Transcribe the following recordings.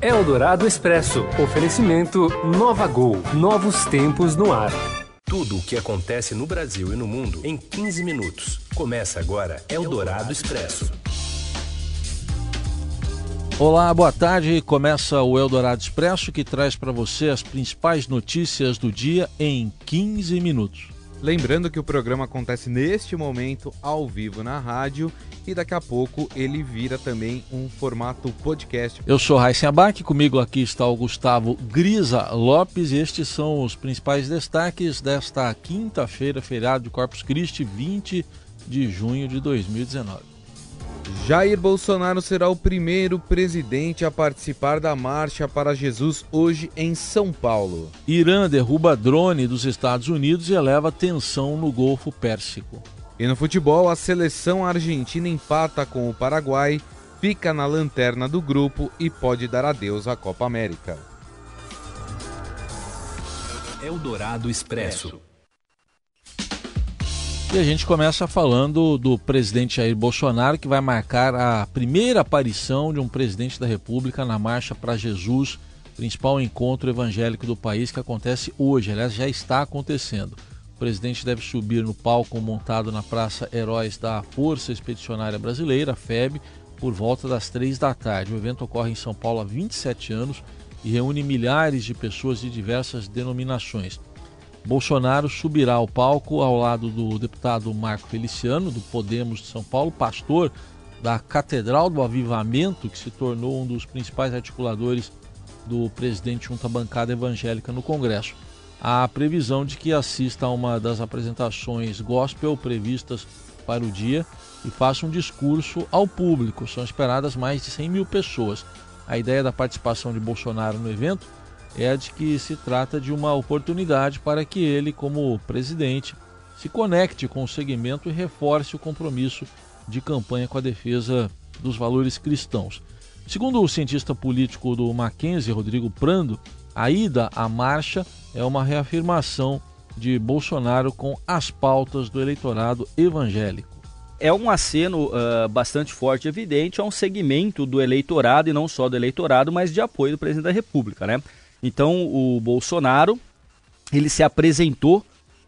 Eldorado Expresso. Oferecimento Nova Gol. Novos tempos no ar. Tudo o que acontece no Brasil e no mundo em 15 minutos. Começa agora Eldorado Expresso. Olá, boa tarde. Começa o Eldorado Expresso que traz para você as principais notícias do dia em 15 minutos. Lembrando que o programa acontece neste momento ao vivo na rádio e daqui a pouco ele vira também um formato podcast. Eu sou Raíssa Abac, comigo aqui está o Gustavo Grisa Lopes e estes são os principais destaques desta quinta-feira, feriado de Corpus Christi, 20 de junho de 2019. Jair Bolsonaro será o primeiro presidente a participar da Marcha para Jesus hoje em São Paulo. Irã derruba drone dos Estados Unidos e eleva tensão no Golfo Pérsico. E no futebol, a seleção argentina empata com o Paraguai, fica na lanterna do grupo e pode dar adeus à Copa América. Eldorado Expresso. E a gente começa falando do presidente Jair Bolsonaro, que vai marcar a primeira aparição de um presidente da República na Marcha para Jesus, principal encontro evangélico do país que acontece hoje. Aliás, já está acontecendo. O presidente deve subir no palco montado na Praça Heróis da Força Expedicionária Brasileira, FEB, por volta das três da tarde. O evento ocorre em São Paulo há 27 anos e reúne milhares de pessoas de diversas denominações. Bolsonaro subirá ao palco ao lado do deputado Marco Feliciano, do Podemos de São Paulo, pastor da Catedral do Avivamento, que se tornou um dos principais articuladores do presidente junto à bancada evangélica no Congresso. Há previsão de que assista a uma das apresentações gospel previstas para o dia e faça um discurso ao público. São esperadas mais de 100 mil pessoas. A ideia da participação de Bolsonaro no evento é a de que se trata de uma oportunidade para que ele, como presidente, se conecte com o segmento e reforce o compromisso de campanha com a defesa dos valores cristãos. Segundo o cientista político do Mackenzie, Rodrigo Prando, a ida à marcha é uma reafirmação de Bolsonaro com as pautas do eleitorado evangélico. É um aceno uh, bastante forte e evidente a um segmento do eleitorado, e não só do eleitorado, mas de apoio do presidente da República. Né? Então o Bolsonaro ele se apresentou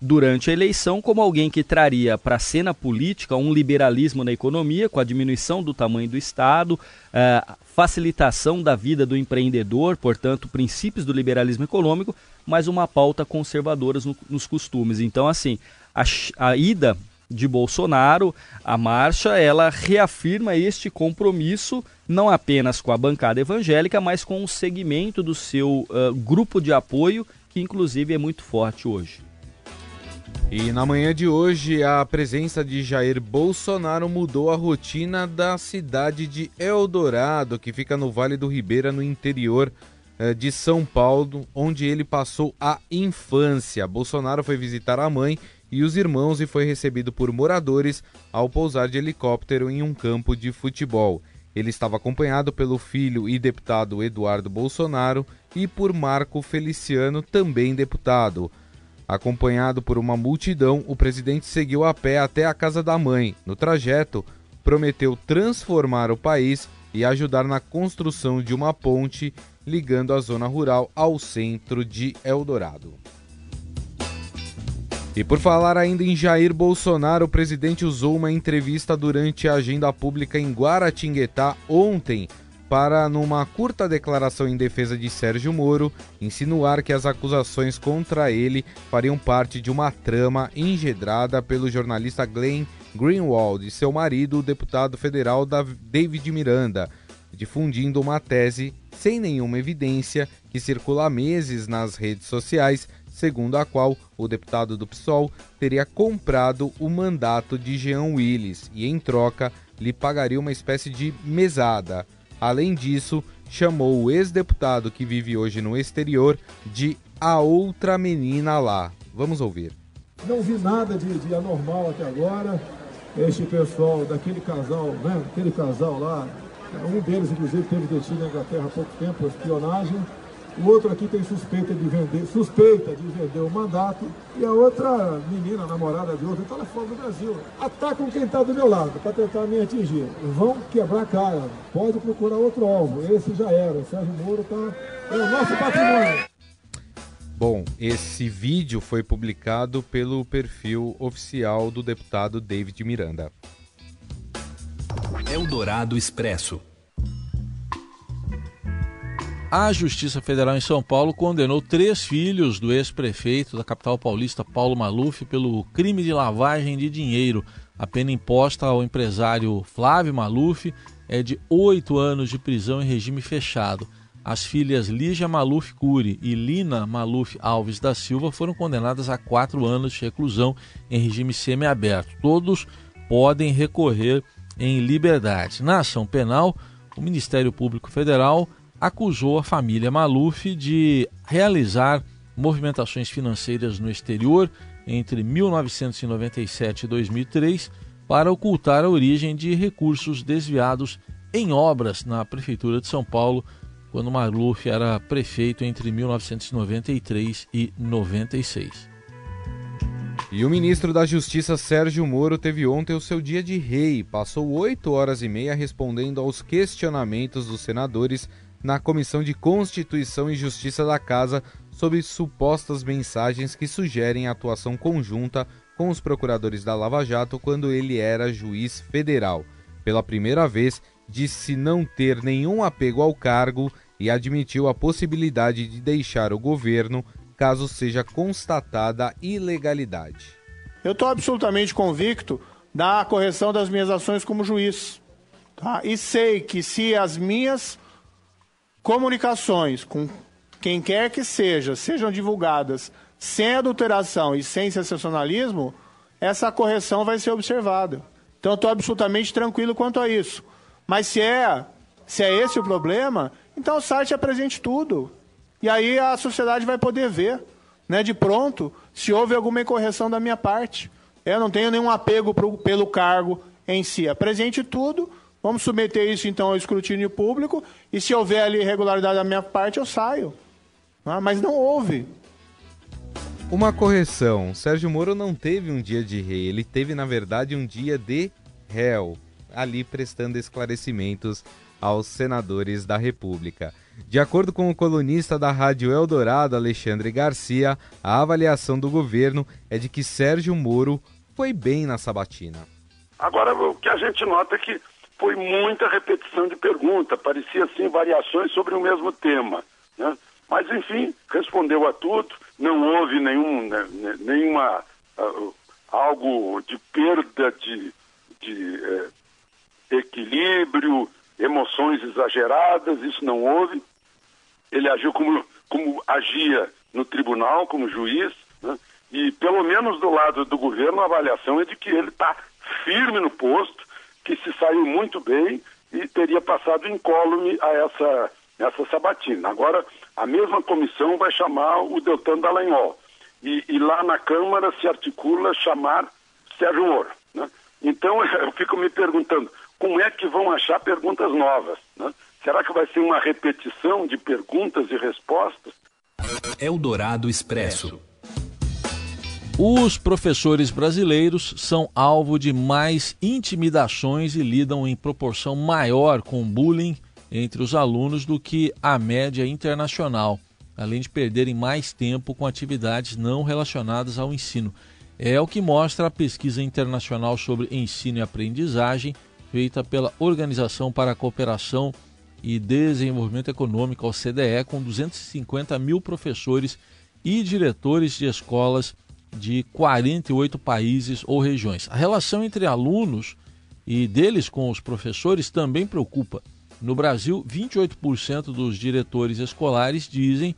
durante a eleição como alguém que traria para a cena política um liberalismo na economia, com a diminuição do tamanho do Estado, uh, facilitação da vida do empreendedor, portanto, princípios do liberalismo econômico, mas uma pauta conservadora no, nos costumes. Então, assim, a, a ida de Bolsonaro, a marcha, ela reafirma este compromisso não apenas com a bancada evangélica, mas com o segmento do seu uh, grupo de apoio, que inclusive é muito forte hoje. E na manhã de hoje, a presença de Jair Bolsonaro mudou a rotina da cidade de Eldorado, que fica no Vale do Ribeira, no interior de São Paulo, onde ele passou a infância. Bolsonaro foi visitar a mãe e os irmãos e foi recebido por moradores ao pousar de helicóptero em um campo de futebol. Ele estava acompanhado pelo filho e deputado Eduardo Bolsonaro e por Marco Feliciano, também deputado. Acompanhado por uma multidão, o presidente seguiu a pé até a casa da mãe. No trajeto, prometeu transformar o país e ajudar na construção de uma ponte ligando a zona rural ao centro de Eldorado. E por falar ainda em Jair Bolsonaro, o presidente usou uma entrevista durante a agenda pública em Guaratinguetá ontem para, numa curta declaração em defesa de Sérgio Moro, insinuar que as acusações contra ele fariam parte de uma trama engedrada pelo jornalista Glenn Greenwald e seu marido, o deputado federal David Miranda, difundindo uma tese sem nenhuma evidência que circula há meses nas redes sociais segundo a qual o deputado do PSOL teria comprado o mandato de Jean Willis e, em troca, lhe pagaria uma espécie de mesada. Além disso, chamou o ex-deputado que vive hoje no exterior de a outra menina lá. Vamos ouvir. Não vi nada de, de anormal até agora. Este pessoal daquele casal, né? Aquele casal lá, um deles, inclusive, teve detido na Inglaterra há pouco tempo espionagem. O outro aqui tem suspeita de vender, suspeita de vender o mandato, e a outra menina, namorada de outro, está lá fora do Brasil. Atacam quem está do meu lado para tentar me atingir. Vão quebrar a cara. Pode procurar outro alvo. Esse já era. O Sérgio Moro está. É o nosso patrimônio. Bom, esse vídeo foi publicado pelo perfil oficial do deputado David Miranda. Eldorado Expresso. A Justiça Federal em São Paulo condenou três filhos do ex-prefeito da capital paulista, Paulo Maluf, pelo crime de lavagem de dinheiro. A pena imposta ao empresário Flávio Maluf é de oito anos de prisão em regime fechado. As filhas Lígia Maluf Cury e Lina Maluf Alves da Silva foram condenadas a quatro anos de reclusão em regime semiaberto. Todos podem recorrer em liberdade. Na ação penal, o Ministério Público Federal acusou a família Maluf de realizar movimentações financeiras no exterior entre 1997 e 2003 para ocultar a origem de recursos desviados em obras na Prefeitura de São Paulo, quando Maluf era prefeito entre 1993 e 96. E o ministro da Justiça Sérgio Moro teve ontem o seu dia de rei. Passou oito horas e meia respondendo aos questionamentos dos senadores na Comissão de Constituição e Justiça da Casa sobre supostas mensagens que sugerem atuação conjunta com os procuradores da Lava Jato quando ele era juiz federal. Pela primeira vez, disse não ter nenhum apego ao cargo e admitiu a possibilidade de deixar o governo caso seja constatada ilegalidade. Eu estou absolutamente convicto da correção das minhas ações como juiz. Tá? E sei que se as minhas comunicações com quem quer que seja sejam divulgadas sem adulteração e sem sensacionalismo, essa correção vai ser observada. Então estou absolutamente tranquilo quanto a isso. Mas se é, se é esse o problema, então o site apresente tudo. E aí a sociedade vai poder ver, né, de pronto, se houve alguma incorreção da minha parte. Eu não tenho nenhum apego pro, pelo cargo em si. Apresente tudo, Vamos submeter isso então ao escrutínio público e se houver ali irregularidade da minha parte, eu saio. Ah, mas não houve. Uma correção: Sérgio Moro não teve um dia de rei, ele teve na verdade um dia de réu, ali prestando esclarecimentos aos senadores da República. De acordo com o colunista da Rádio Eldorado, Alexandre Garcia, a avaliação do governo é de que Sérgio Moro foi bem na sabatina. Agora, o que a gente nota é que foi muita repetição de pergunta, parecia assim variações sobre o mesmo tema. Né? Mas, enfim, respondeu a tudo, não houve nenhum, né, né nenhuma uh, algo de perda de, de uh, equilíbrio, emoções exageradas, isso não houve. Ele agiu como, como agia no tribunal, como juiz, né? e pelo menos do lado do governo a avaliação é de que ele está firme no posto, que se saiu muito bem e teria passado incólume a essa, essa sabatina. Agora, a mesma comissão vai chamar o Deltan Dallagnol. E, e lá na Câmara se articula chamar Sérgio Moro. Né? Então, eu fico me perguntando, como é que vão achar perguntas novas? Né? Será que vai ser uma repetição de perguntas e respostas? Eldorado Expresso. Os professores brasileiros são alvo de mais intimidações e lidam em proporção maior com bullying entre os alunos do que a média internacional, além de perderem mais tempo com atividades não relacionadas ao ensino. É o que mostra a pesquisa internacional sobre ensino e aprendizagem feita pela Organização para a Cooperação e Desenvolvimento Econômico, OCDE, com 250 mil professores e diretores de escolas de 48 países ou regiões. A relação entre alunos e deles com os professores também preocupa. No Brasil, 28% dos diretores escolares dizem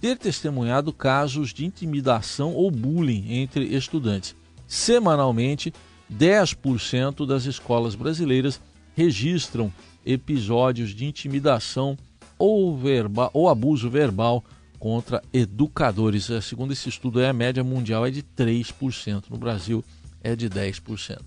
ter testemunhado casos de intimidação ou bullying entre estudantes. Semanalmente, 10% das escolas brasileiras registram episódios de intimidação ou, verba, ou abuso verbal contra educadores. É, segundo esse estudo, a média mundial é de 3%, no Brasil é de 10%.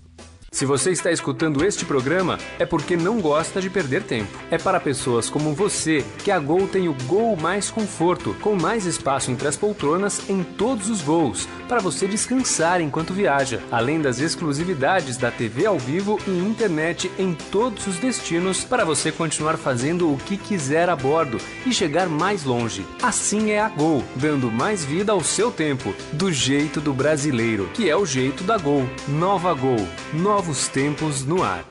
Se você está escutando este programa, é porque não gosta de perder tempo. É para pessoas como você que a Gol tem o Gol Mais Conforto, com mais espaço entre as poltronas em todos os voos, para você descansar enquanto viaja, além das exclusividades da TV ao vivo e internet em todos os destinos para você continuar fazendo o que quiser a bordo e chegar mais longe. Assim é a Gol, dando mais vida ao seu tempo, do jeito do brasileiro, que é o jeito da Gol. Nova Gol, novo Novos tempos no ar.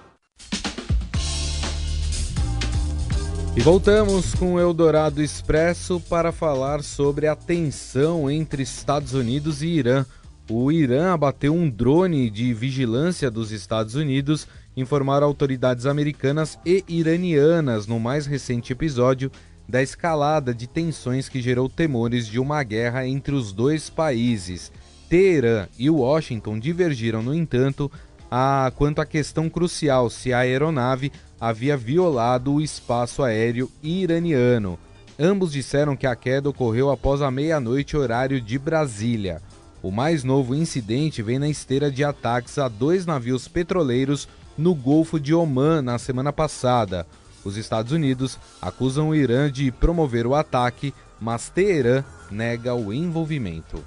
E voltamos com o Eldorado Expresso para falar sobre a tensão entre Estados Unidos e Irã. O Irã abateu um drone de vigilância dos Estados Unidos, informaram autoridades americanas e iranianas no mais recente episódio da escalada de tensões que gerou temores de uma guerra entre os dois países. Teherã e Washington divergiram, no entanto, a, quanto à questão crucial se a aeronave havia violado o espaço aéreo iraniano. Ambos disseram que a queda ocorreu após a meia-noite, horário de Brasília. O mais novo incidente vem na esteira de ataques a dois navios petroleiros no Golfo de Oman na semana passada. Os Estados Unidos acusam o Irã de promover o ataque, mas Teherã nega o envolvimento.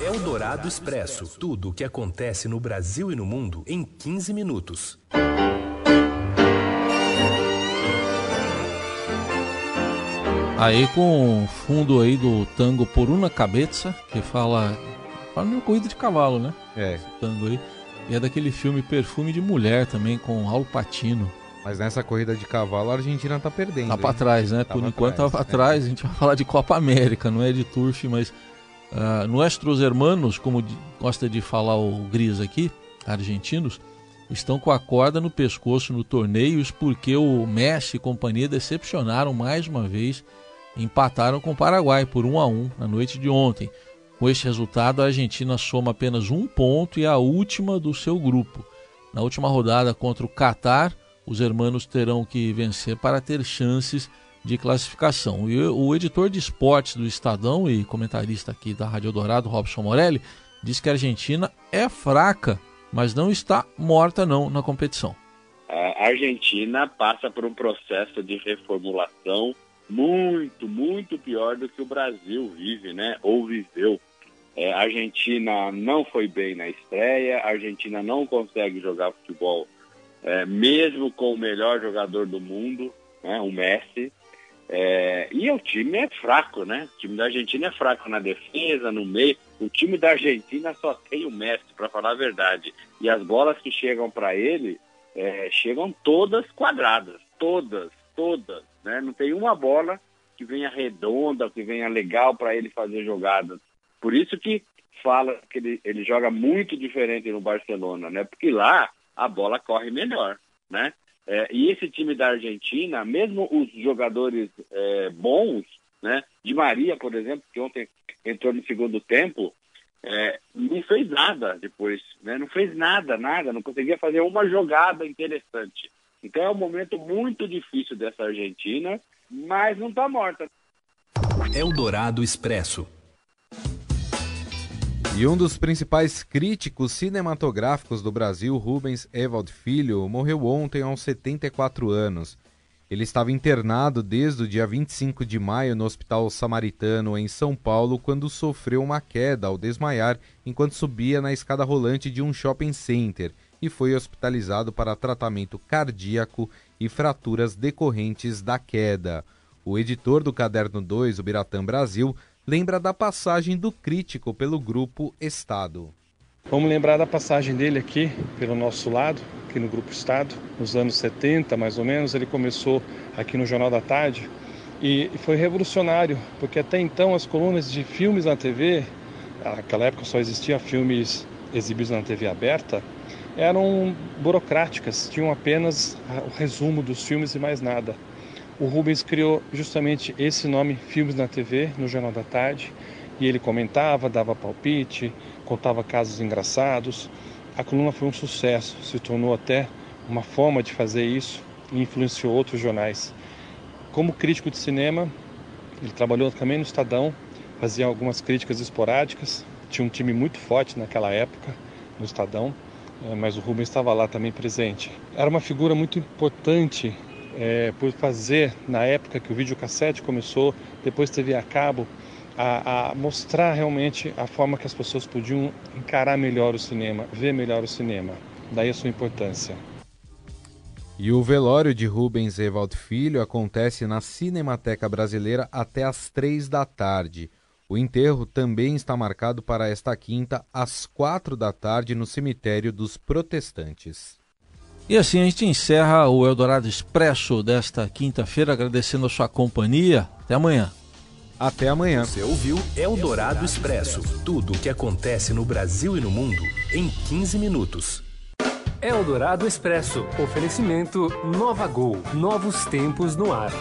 Eldorado Expresso. Tudo o que acontece no Brasil e no mundo em 15 minutos. Aí com o fundo aí do tango Por Una Cabeça, que fala. Fala uma corrida de cavalo, né? É. Esse tango aí. E é daquele filme Perfume de Mulher também, com Raul Patino. Mas nessa corrida de cavalo a Argentina tá perdendo. Tá pra trás, né? Por enquanto tá pra é. trás. A gente vai falar de Copa América, não é de Turf, mas Uh, nuestros hermanos, como gosta de falar o Gris aqui, argentinos, estão com a corda no pescoço no torneio, isso porque o Messi e companhia decepcionaram mais uma vez, empataram com o Paraguai por 1 a 1 na noite de ontem. Com este resultado, a Argentina soma apenas um ponto e a última do seu grupo. Na última rodada contra o Catar, os hermanos terão que vencer para ter chances de de classificação. E o editor de esportes do Estadão e comentarista aqui da Rádio Dourado, Robson Morelli, diz que a Argentina é fraca, mas não está morta não na competição. A Argentina passa por um processo de reformulação muito, muito pior do que o Brasil vive, né? Ou viveu. É, a Argentina não foi bem na estreia, a Argentina não consegue jogar futebol é, mesmo com o melhor jogador do mundo, né, o Messi. É, e o time é fraco, né? O time da Argentina é fraco na defesa, no meio. O time da Argentina só tem o Messi, para falar a verdade. E as bolas que chegam para ele é, chegam todas quadradas, todas, todas. Né? Não tem uma bola que venha redonda, que venha legal para ele fazer jogadas. Por isso que fala que ele, ele joga muito diferente no Barcelona, né? Porque lá a bola corre melhor, né? É, e esse time da Argentina, mesmo os jogadores é, bons, né, de Maria, por exemplo, que ontem entrou no segundo tempo, é, não fez nada depois, né, não fez nada, nada, não conseguia fazer uma jogada interessante. Então é um momento muito difícil dessa Argentina, mas não está morta. Eldorado Expresso. E um dos principais críticos cinematográficos do Brasil, Rubens Evald Filho, morreu ontem aos 74 anos. Ele estava internado desde o dia 25 de maio no Hospital Samaritano, em São Paulo, quando sofreu uma queda ao desmaiar enquanto subia na escada rolante de um shopping center e foi hospitalizado para tratamento cardíaco e fraturas decorrentes da queda. O editor do Caderno 2, o Biratã Brasil, lembra da passagem do crítico pelo grupo Estado. Vamos lembrar da passagem dele aqui, pelo nosso lado, aqui no Grupo Estado, nos anos 70 mais ou menos. Ele começou aqui no Jornal da Tarde e foi revolucionário, porque até então as colunas de filmes na TV, naquela época só existiam filmes exibidos na TV aberta, eram burocráticas, tinham apenas o resumo dos filmes e mais nada. O Rubens criou justamente esse nome, Filmes na TV, no Jornal da Tarde, e ele comentava, dava palpite, contava casos engraçados. A coluna foi um sucesso, se tornou até uma forma de fazer isso e influenciou outros jornais. Como crítico de cinema, ele trabalhou também no Estadão, fazia algumas críticas esporádicas, tinha um time muito forte naquela época no Estadão é, mas o Rubens estava lá também presente. Era uma figura muito importante é, por fazer, na época que o videocassete começou, depois TV a cabo, a, a, mostrar realmente a forma que as pessoas podiam encarar melhor o cinema, ver melhor o cinema. Daí a sua importância. E o velório de Rubens Evald Filho acontece na Cinemateca Brasileira até às três da tarde. O enterro também está marcado para esta quinta, às quatro da tarde, no cemitério dos protestantes. E assim a gente encerra o Eldorado Expresso desta quinta-feira, agradecendo a sua companhia. Até amanhã. Até amanhã. Você ouviu Eldorado Expresso tudo o que acontece no Brasil e no mundo em 15 minutos. Eldorado Expresso. Oferecimento Nova Gol. Novos tempos no ar.